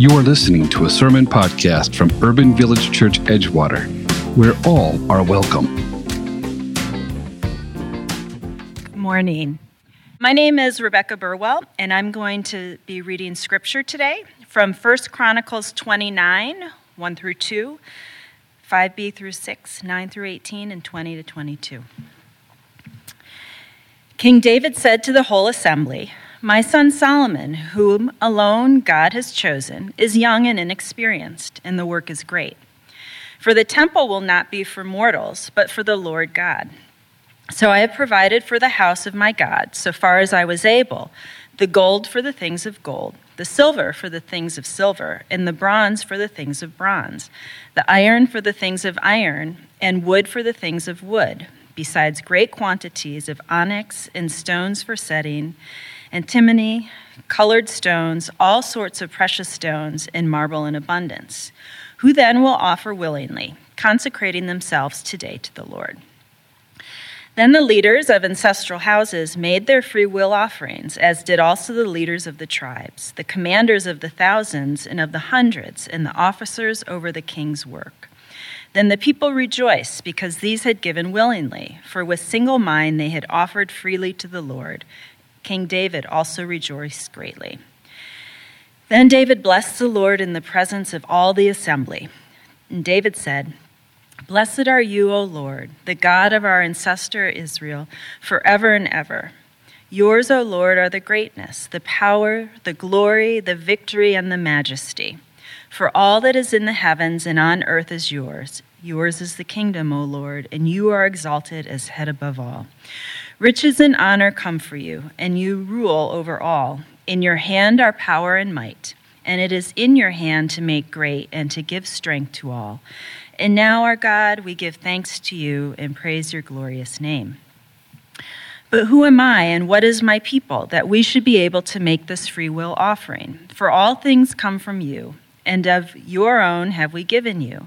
You are listening to a sermon podcast from Urban Village Church Edgewater, where all are welcome. Good morning. My name is Rebecca Burwell, and I'm going to be reading scripture today from 1 Chronicles 29, 1 through 2, 5b through 6, 9 through 18, and 20 to 22. King David said to the whole assembly, My son Solomon, whom alone God has chosen, is young and inexperienced, and the work is great. For the temple will not be for mortals, but for the Lord God. So I have provided for the house of my God, so far as I was able, the gold for the things of gold, the silver for the things of silver, and the bronze for the things of bronze, the iron for the things of iron, and wood for the things of wood besides great quantities of onyx and stones for setting, antimony, colored stones, all sorts of precious stones, and marble in abundance, who then will offer willingly, consecrating themselves today to the Lord. Then the leaders of ancestral houses made their free will offerings, as did also the leaders of the tribes, the commanders of the thousands and of the hundreds, and the officers over the king's work. Then the people rejoiced because these had given willingly, for with single mind they had offered freely to the Lord. King David also rejoiced greatly. Then David blessed the Lord in the presence of all the assembly. And David said, Blessed are you, O Lord, the God of our ancestor Israel, forever and ever. Yours, O Lord, are the greatness, the power, the glory, the victory, and the majesty. For all that is in the heavens and on earth is yours. Yours is the kingdom, O Lord, and you are exalted as head above all. Riches and honor come for you, and you rule over all. In your hand are power and might, and it is in your hand to make great and to give strength to all. And now, our God, we give thanks to you and praise your glorious name. But who am I and what is my people that we should be able to make this free will offering? For all things come from you and of your own have we given you.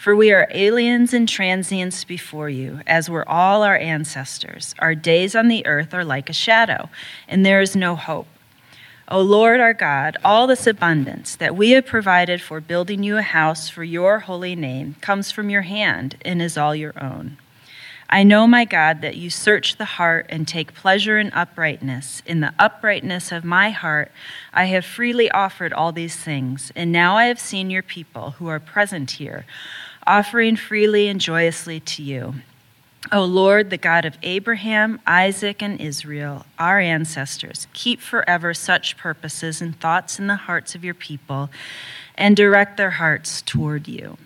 For we are aliens and transients before you, as were all our ancestors. Our days on the earth are like a shadow, and there is no hope. O Lord our God, all this abundance that we have provided for building you a house for your holy name comes from your hand and is all your own. I know, my God, that you search the heart and take pleasure in uprightness. In the uprightness of my heart, I have freely offered all these things. And now I have seen your people who are present here, offering freely and joyously to you. O Lord, the God of Abraham, Isaac, and Israel, our ancestors, keep forever such purposes and thoughts in the hearts of your people, and direct their hearts toward you.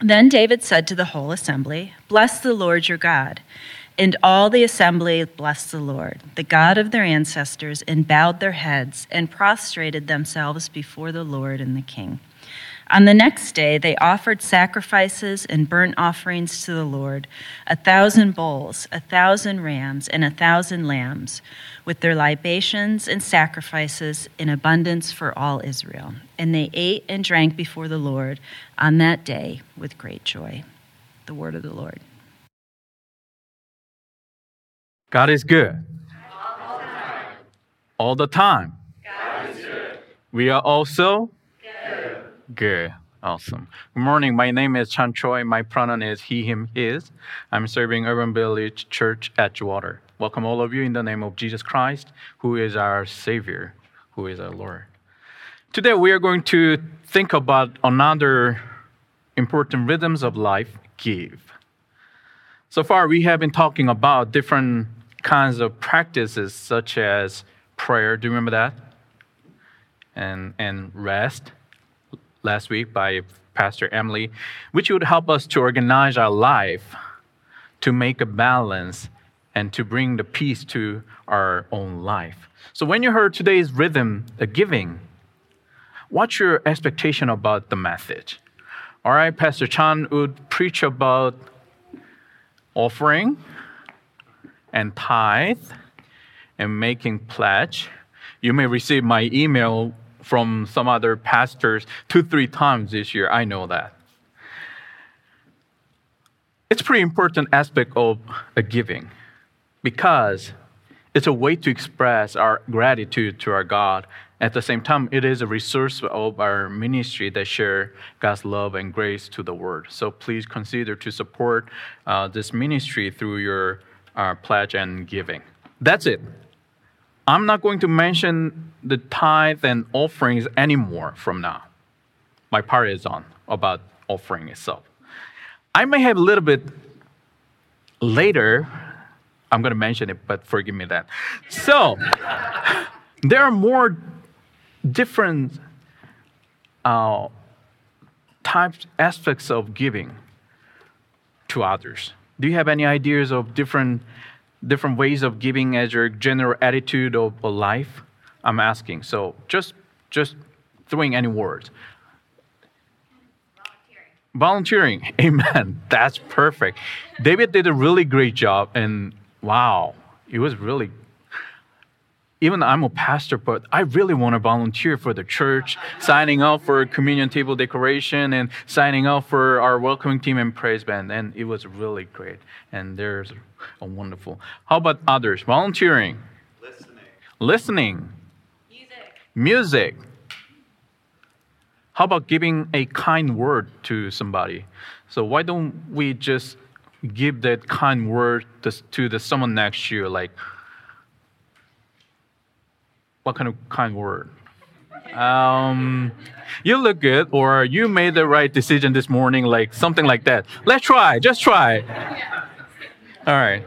Then David said to the whole assembly, Bless the Lord your God. And all the assembly blessed the Lord, the God of their ancestors, and bowed their heads and prostrated themselves before the Lord and the king. On the next day, they offered sacrifices and burnt offerings to the Lord a thousand bulls, a thousand rams, and a thousand lambs, with their libations and sacrifices in abundance for all Israel. And they ate and drank before the Lord on that day with great joy. The word of the Lord. God is good. All the time. All the time. We are also Good. Awesome. Good morning. My name is Chan Choi. My pronoun is he, him, his. I'm serving Urban Village Church Edgewater. Welcome all of you in the name of Jesus Christ, who is our Savior, who is our Lord. Today we are going to think about another important rhythms of life, give. So far we have been talking about different kinds of practices such as prayer, do you remember that? And and rest last week by Pastor Emily, which would help us to organize our life, to make a balance, and to bring the peace to our own life. So when you heard today's rhythm, the giving, what's your expectation about the message? All right, Pastor Chan would preach about offering and tithe and making pledge. You may receive my email from some other pastors two, three times this year. I know that. It's a pretty important aspect of a giving because it's a way to express our gratitude to our God At the same time, it is a resource of our ministry that share God's love and grace to the world. So please consider to support uh, this ministry through your uh, pledge and giving. That's it. I'm not going to mention the tithe and offerings anymore from now. My part is on about offering itself. I may have a little bit later, I'm going to mention it, but forgive me that. So, there are more different uh, types, aspects of giving to others. Do you have any ideas of different, different ways of giving as your general attitude of, life? I'm asking. So, just, just throwing any words. Volunteering. Amen. That's perfect. David did a really great job, and wow, it was really. Even I'm a pastor, but I really want to volunteer for the church, signing up for communion table decoration and signing up for our welcoming team and praise band. And it was really great. And there's a wonderful. How about others? Volunteering. Listening. Listening. Music. Music. How about giving a kind word to somebody? So why don't we just give that kind word to, to the someone next to you? Like, what kind of kind word? Um, you look good, or you made the right decision this morning, like something like that. Let's try, just try. All right.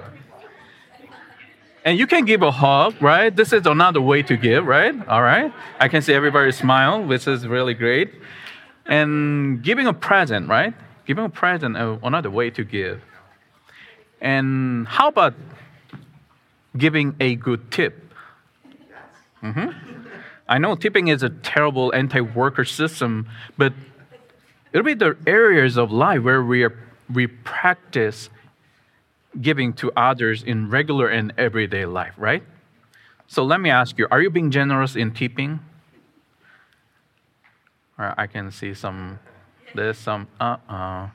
And you can give a hug, right? This is another way to give, right? All right. I can see everybody smile, which is really great. And giving a present, right? Giving a present, uh, another way to give. And how about giving a good tip? Mm-hmm. I know tipping is a terrible anti worker system, but it'll be the areas of life where we, are, we practice giving to others in regular and everyday life, right? So let me ask you are you being generous in tipping? Or I can see some, there's some, uh uh-uh. uh.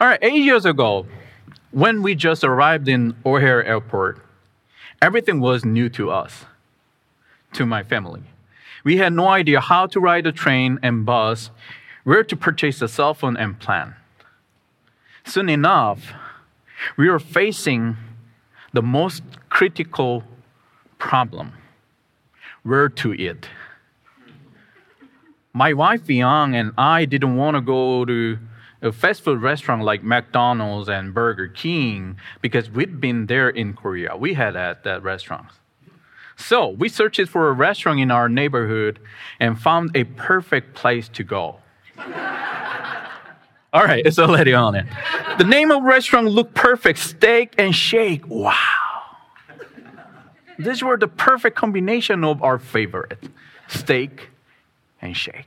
All right, eight years ago, when we just arrived in O'Hare Airport, everything was new to us, to my family. We had no idea how to ride a train and bus, where to purchase a cell phone and plan. Soon enough, we were facing the most critical problem where to eat. My wife Young and I didn't want to go to a fast food restaurant like McDonald's and Burger King because we'd been there in Korea. We had at that restaurant. So we searched for a restaurant in our neighborhood and found a perfect place to go. All right, it's already on it. The name of the restaurant looked perfect steak and shake. Wow. These were the perfect combination of our favorite steak and shake.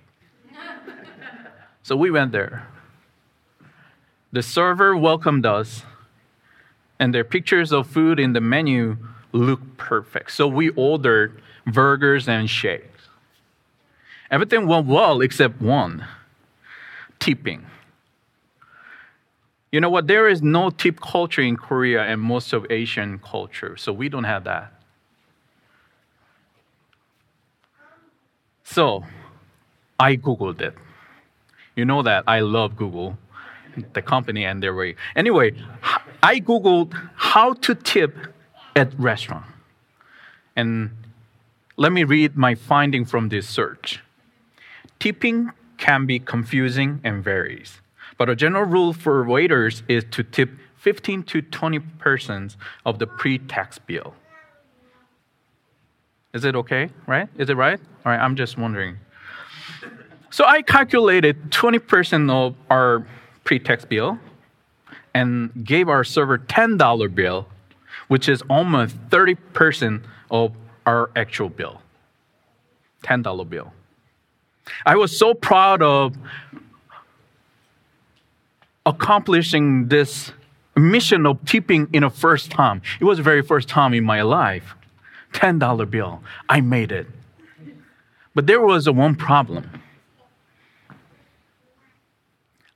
So we went there. The server welcomed us, and their pictures of food in the menu looked perfect. So we ordered burgers and shakes. Everything went well except one tipping. You know what? There is no tip culture in Korea and most of Asian culture, so we don't have that. So, I Googled it. You know that I love Google, the company and their way. Anyway, I Googled how to tip at restaurant. And let me read my finding from this search. Tipping can be confusing and varies. But a general rule for waiters is to tip 15 to 20 percent of the pre-tax bill. Is it okay, right? Is it right? All right, I'm just wondering. So I calculated 20% of our pre-tax bill and gave our server $10 bill, which is almost 30% of our actual bill. $10 bill. I was so proud of accomplishing this mission of tipping in a first time. It was the very first time in my life. $10 bill. I made it. But there was a one problem.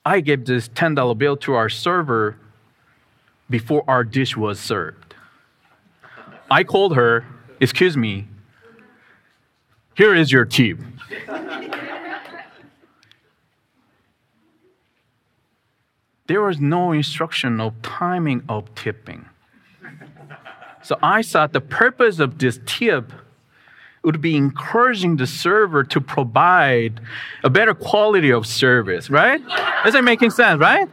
I gave this $10 bill to our server before our dish was served. I called her, excuse me, Here is your tip. there was no instruction of timing of tipping. So I thought the purpose of this tip would be encouraging the server to provide a better quality of service, right? Is it making sense, right?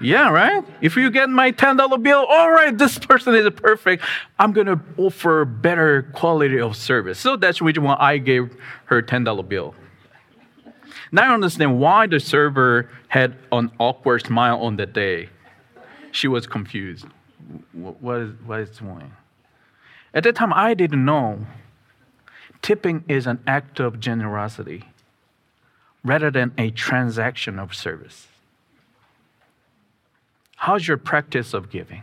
Yeah, right? If you get my $10 bill, all right, this person is perfect. I'm going to offer better quality of service. So that's reason why I gave her $10 bill. Now I understand why the server had an awkward smile on that day. She was confused. What is, what is going At that time, I didn't know tipping is an act of generosity rather than a transaction of service. How's your practice of giving?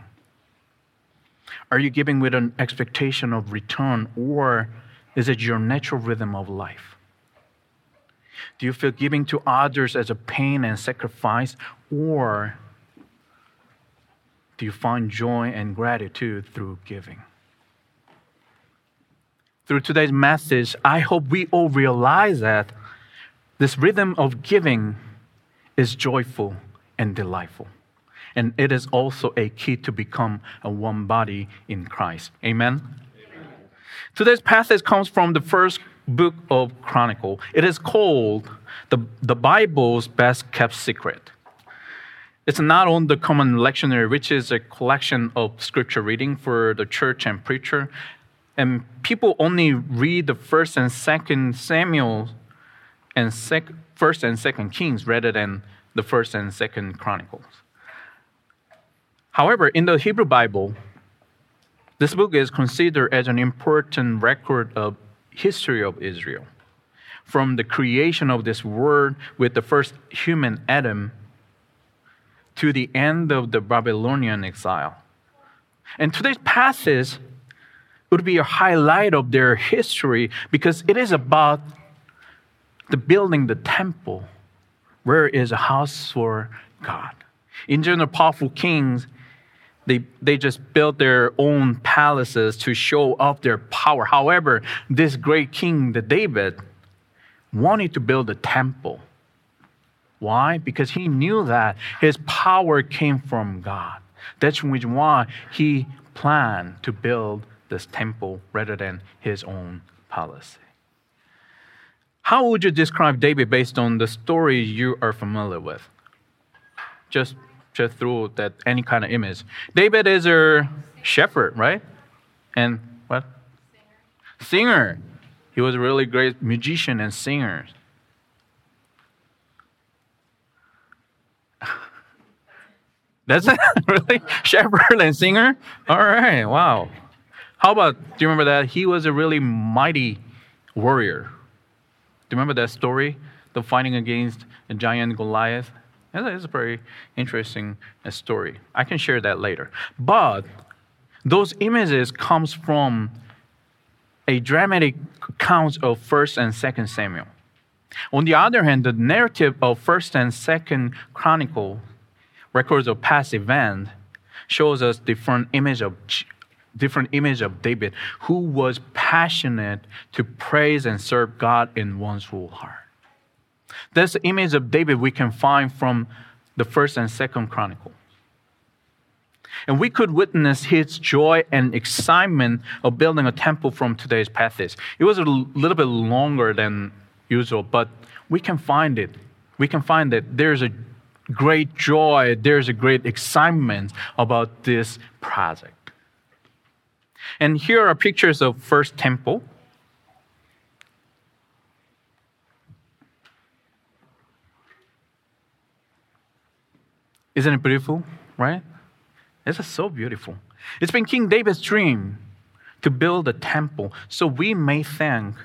Are you giving with an expectation of return, or is it your natural rhythm of life? Do you feel giving to others as a pain and sacrifice, or do you find joy and gratitude through giving? Through today's message, I hope we all realize that this rhythm of giving is joyful and delightful and it is also a key to become a one body in Christ. Amen. Amen. Today's passage comes from the first book of Chronicle. It is called the, the Bible's best kept secret. It's not on the common lectionary, which is a collection of scripture reading for the church and preacher. And people only read the first and second Samuel and sec- first and second Kings rather than the first and second Chronicles. However, in the Hebrew Bible, this book is considered as an important record of history of Israel. From the creation of this world with the first human Adam to the end of the Babylonian exile. And today's passage would be a highlight of their history because it is about the building the temple where is a house for God. In general, powerful kings they, they just built their own palaces to show off their power. However, this great king, the David, wanted to build a temple. Why? Because he knew that his power came from God. That's why he planned to build this temple rather than his own palace. How would you describe David based on the story you are familiar with? Just just through that any kind of image. David is a shepherd, right? And what? Singer. singer. He was a really great musician and singer. That's it? really? Shepherd and singer? All right, wow. How about, do you remember that? He was a really mighty warrior. Do you remember that story? The fighting against a giant Goliath? It's a very interesting uh, story. I can share that later. But those images comes from a dramatic account of First and Second Samuel. On the other hand, the narrative of First and Second Chronicle records of past event shows us different image of different image of David, who was passionate to praise and serve God in one's whole heart. The image of David we can find from the first and second chronicle. And we could witness his joy and excitement of building a temple from today's passage. It was a little bit longer than usual, but we can find it. We can find that there's a great joy, there's a great excitement about this project. And here are pictures of first temple. Isn't it beautiful, right? This is so beautiful. It's been King David's dream to build a temple so we may think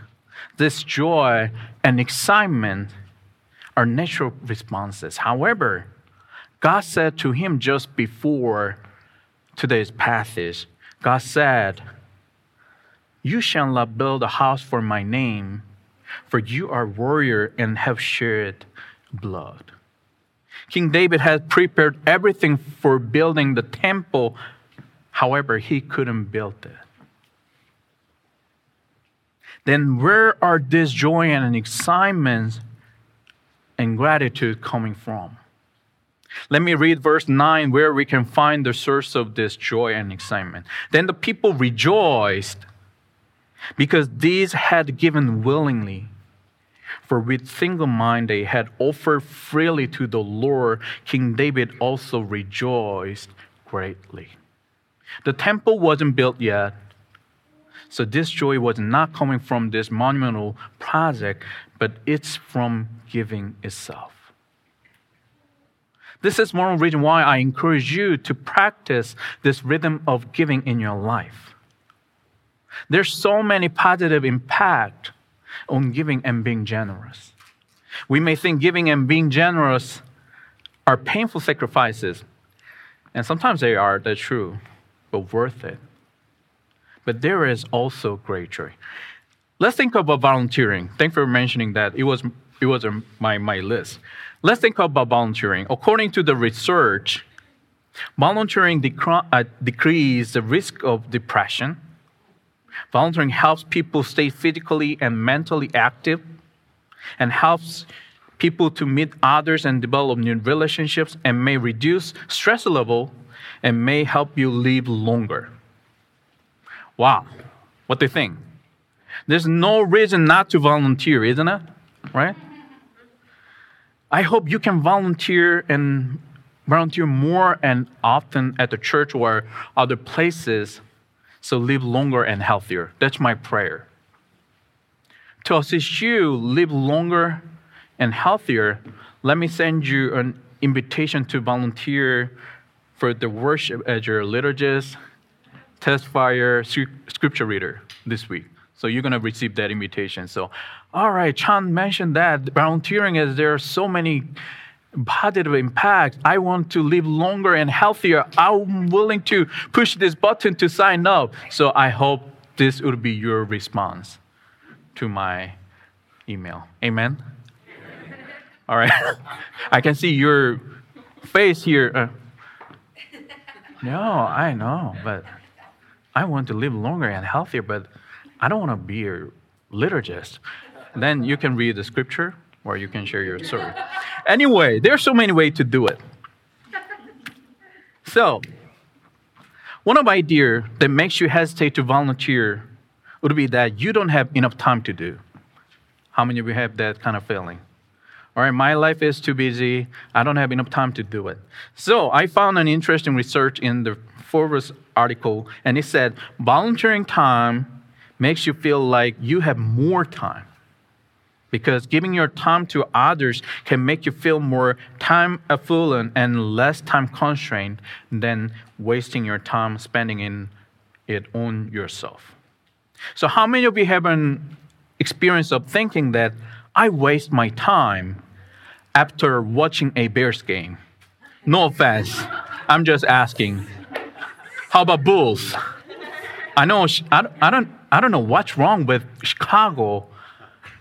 this joy and excitement are natural responses. However, God said to him just before today's passage, God said, You shall not build a house for my name, for you are warrior and have shed blood. King David had prepared everything for building the temple. However, he couldn't build it. then where are this joy and excitement and gratitude coming from? Let me read verse 9 where we can find the source of this joy and excitement. Then the people rejoiced because these had given willingly. For with single mind they had offered freely to the Lord. King David also rejoiced greatly. The temple wasn't built yet, so this joy was not coming from this monumental project, but it's from giving itself. This is one reason why I encourage you to practice this rhythm of giving in your life. There's so many positive impact on giving and being generous. We may think giving and being generous are painful sacrifices, and sometimes they are, that's true, but worth it. But there is also great joy. Let's think about volunteering. Thanks for mentioning that. It was, it was my, my list. Let's think about volunteering. According to the research, volunteering uh, decreases the risk of depression Volunteering helps people stay physically and mentally active and helps people to meet others and develop new relationships and may reduce stress level and may help you live longer. Wow. What do you think? There's no reason not to volunteer, isn't it? Right? I hope you can volunteer and volunteer more and often at the church or other places so live longer and healthier. That's my prayer. To assist you live longer and healthier, let me send you an invitation to volunteer for the worship as your liturgist, testifier, scripture reader this week. So you're going to receive that invitation. So, all right, Chan mentioned that volunteering as there are so many positive impact. I want to live longer and healthier. I'm willing to push this button to sign up. So I hope this would be your response to my email. Amen? All right. I can see your face here. Uh, no, I know, but I want to live longer and healthier, but I don't want to be a liturgist. Then you can read the scripture or you can share your story. Anyway, there's so many ways to do it. So, one of the ideas that makes you hesitate to volunteer would be that you don't have enough time to do. How many of you have that kind of feeling? All right, my life is too busy. I don't have enough time to do it. So I found an interesting research in the Forbes article, and it said volunteering time makes you feel like you have more time because giving your time to others can make you feel more time affluent and less time constrained than wasting your time spending in it on yourself. So, how many of you have an experience of thinking that I waste my time after watching a Bears game? No offense, I'm just asking. How about Bulls? I know I don't, I don't know what's wrong with Chicago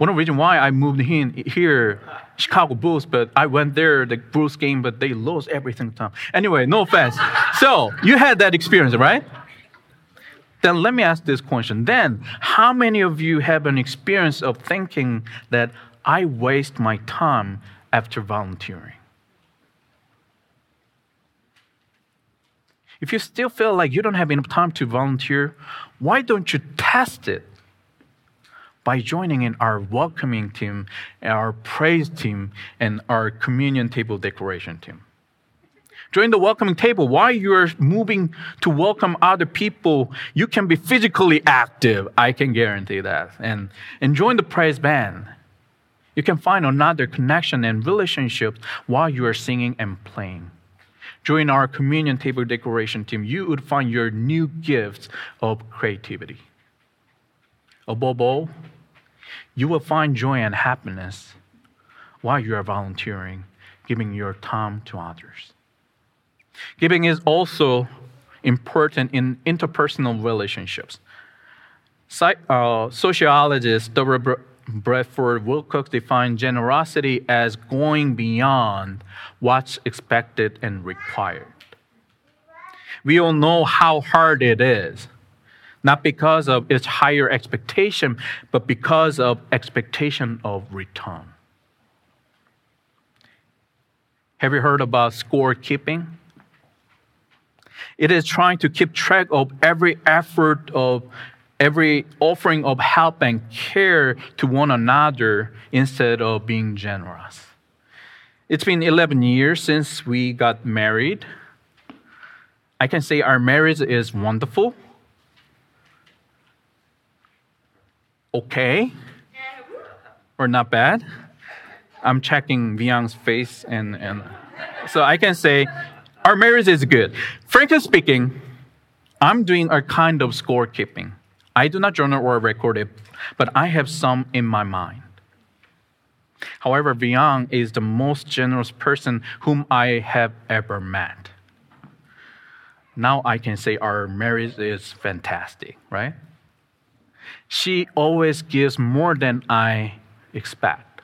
one of the reasons why I moved in here, Chicago Bulls, but I went there, the Bulls game, but they lost every single time. Anyway, no offense. so you had that experience, right? Then let me ask this question. Then, how many of you have an experience of thinking that I waste my time after volunteering? If you still feel like you don't have enough time to volunteer, why don't you test it by joining in our welcoming team, our praise team, and our communion table decoration team. Join the welcoming table. While you're moving to welcome other people, you can be physically active. I can guarantee that. And, and join the praise band. You can find another connection and relationship while you are singing and playing. Join our communion table decoration team. You would find your new gifts of creativity. Above all, you will find joy and happiness while you are volunteering, giving your time to others. Giving is also important in interpersonal relationships. uh, sociologist Dr. Bradford Wilcox defined generosity as going beyond what's expected and required. We all know how hard it is not because of its higher expectation, but because of expectation of return. Have you heard about scorekeeping? It is trying to keep track of every effort of every offering of help and care to one another instead of being generous. It's been 11 years since we got married. I can say our marriage is wonderful. Okay. Or not bad. I'm checking Viang's face and, and so I can say our marriage is good. Frankly speaking, I'm doing a kind of scorekeeping. I do not journal or record it, but I have some in my mind. However, Viang is the most generous person whom I have ever met. Now I can say our marriage is fantastic, right? She always gives more than I expect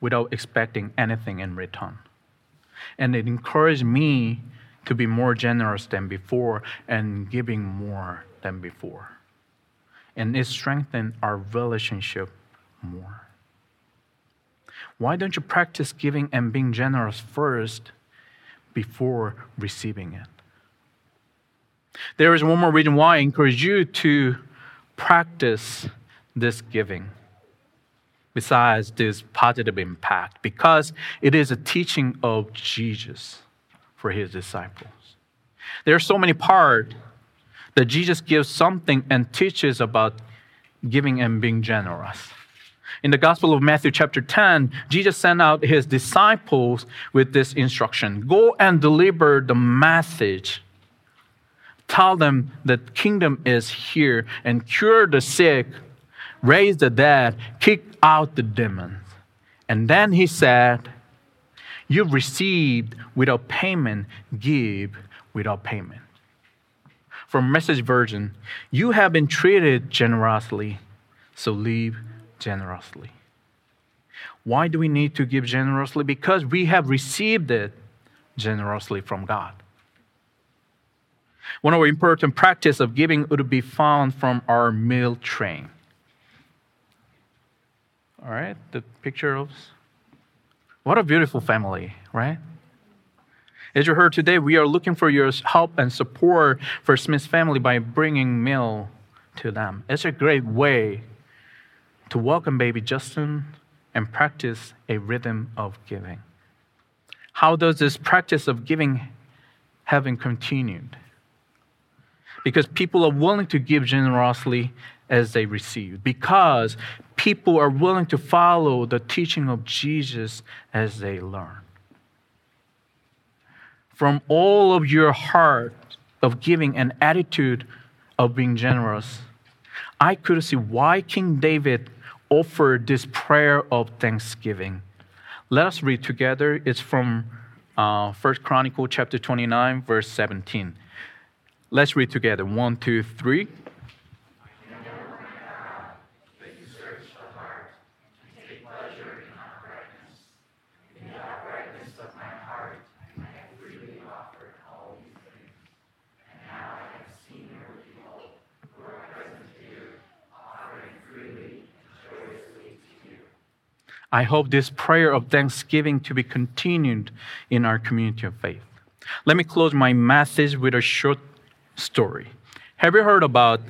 without expecting anything in return. And it encouraged me to be more generous than before and giving more than before. And it strengthened our relationship more. Why don't you practice giving and being generous first before receiving it? There is one more reason why I encourage you to practice this giving besides this positive impact because it is a teaching of Jesus for his disciples. There are so many parts that Jesus gives something and teaches about giving and being generous. In the Gospel of Matthew, chapter 10, Jesus sent out his disciples with this instruction Go and deliver the message Tell them that kingdom is here and cure the sick, raise the dead, kick out the demons. And then he said, You've received without payment, give without payment. From message version, you have been treated generously, so live generously. Why do we need to give generously? Because we have received it generously from God. One of our important practice of giving would be found from our meal train. All right, the picture of what a beautiful family, right? As you heard today, we are looking for your help and support for Smith's family by bringing meal to them. It's a great way to welcome baby Justin and practice a rhythm of giving. How does this practice of giving having continued? Because people are willing to give generously as they receive, because people are willing to follow the teaching of Jesus as they learn. From all of your heart of giving an attitude of being generous, I could see why King David offered this prayer of thanksgiving. Let us read together. It's from uh, 1 Chronicle chapter 29, verse 17. Let's read together. One, two, three. I hope this prayer of thanksgiving to be continued in our community of faith. Let me close my message with a short story. Have you heard about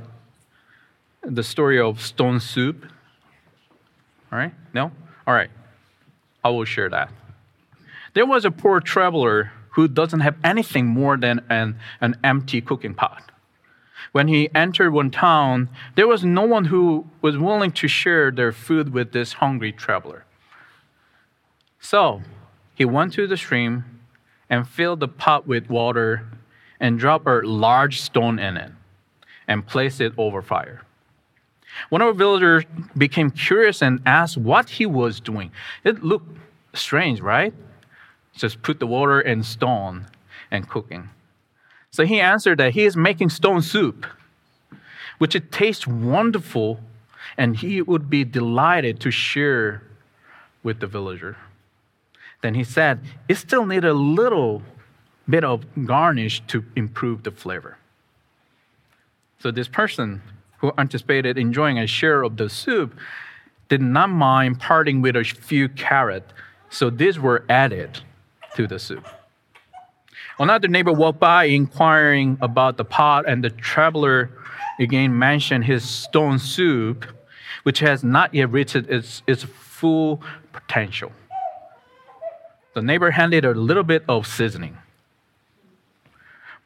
the story of stone soup? All right? No? All right. I will share that. There was a poor traveler who doesn't have anything more than an, an empty cooking pot. When he entered one town, there was no one who was willing to share their food with this hungry traveler. So he went to the stream and filled the pot with water and drop a large stone in it and place it over fire. One of the villagers became curious and asked what he was doing. It looked strange, right? Just put the water in stone and cooking. So he answered that he is making stone soup, which it tastes wonderful, and he would be delighted to share with the villager. Then he said, It still needs a little bit of garnish to improve the flavor. So this person who anticipated enjoying a share of the soup did not mind parting with a few carrots, so these were added to the soup. Another neighbor walked by inquiring about the pot, and the traveler again mentioned his stone soup, which has not yet reached its, its full potential. The neighbor handed a little bit of seasoning.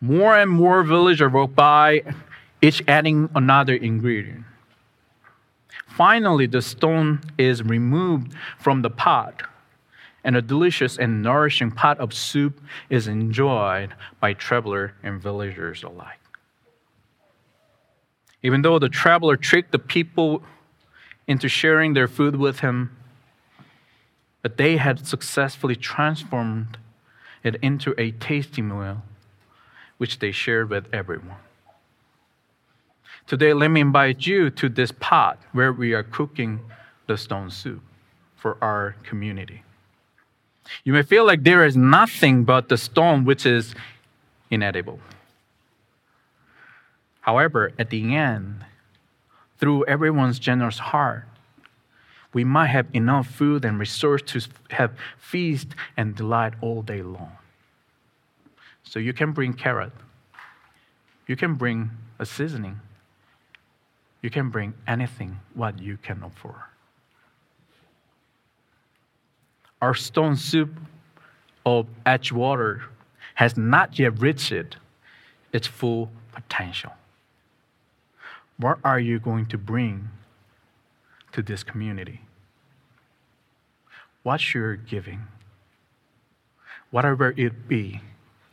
More and more villagers walked by, each adding another ingredient. Finally, the stone is removed from the pot, and a delicious and nourishing pot of soup is enjoyed by traveler and villagers alike. Even though the traveler tricked the people into sharing their food with him, but they had successfully transformed it into a tasty meal, which they shared with everyone. Today, let me invite you to this pot where we are cooking the stone soup for our community. You may feel like there is nothing but the stone which is inedible. However, at the end, through everyone's generous heart, we might have enough food and resource to have feast and delight all day long. So you can bring carrot. You can bring a seasoning. You can bring anything what you can offer. Our stone soup of Edgewater has not yet reached its full potential. What are you going to bring to this community? What's your giving? Whatever it be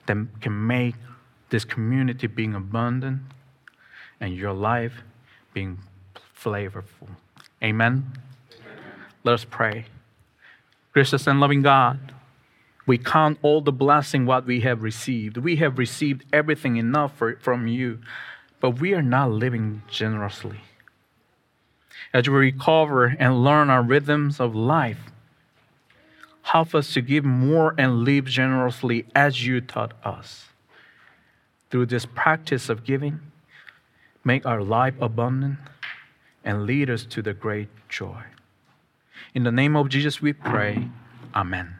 that can make this community being abundant and your life being flavorful. Amen. Amen. Let us pray. Gracious and loving God, we count all the blessing what we have received. We have received everything enough for, from you but we are not living generously. As we recover and learn our rhythms of life, help us to give more and live generously as you taught us. Through this practice of giving, make our life abundant and lead us to the great joy. In the name of Jesus we pray. Amen.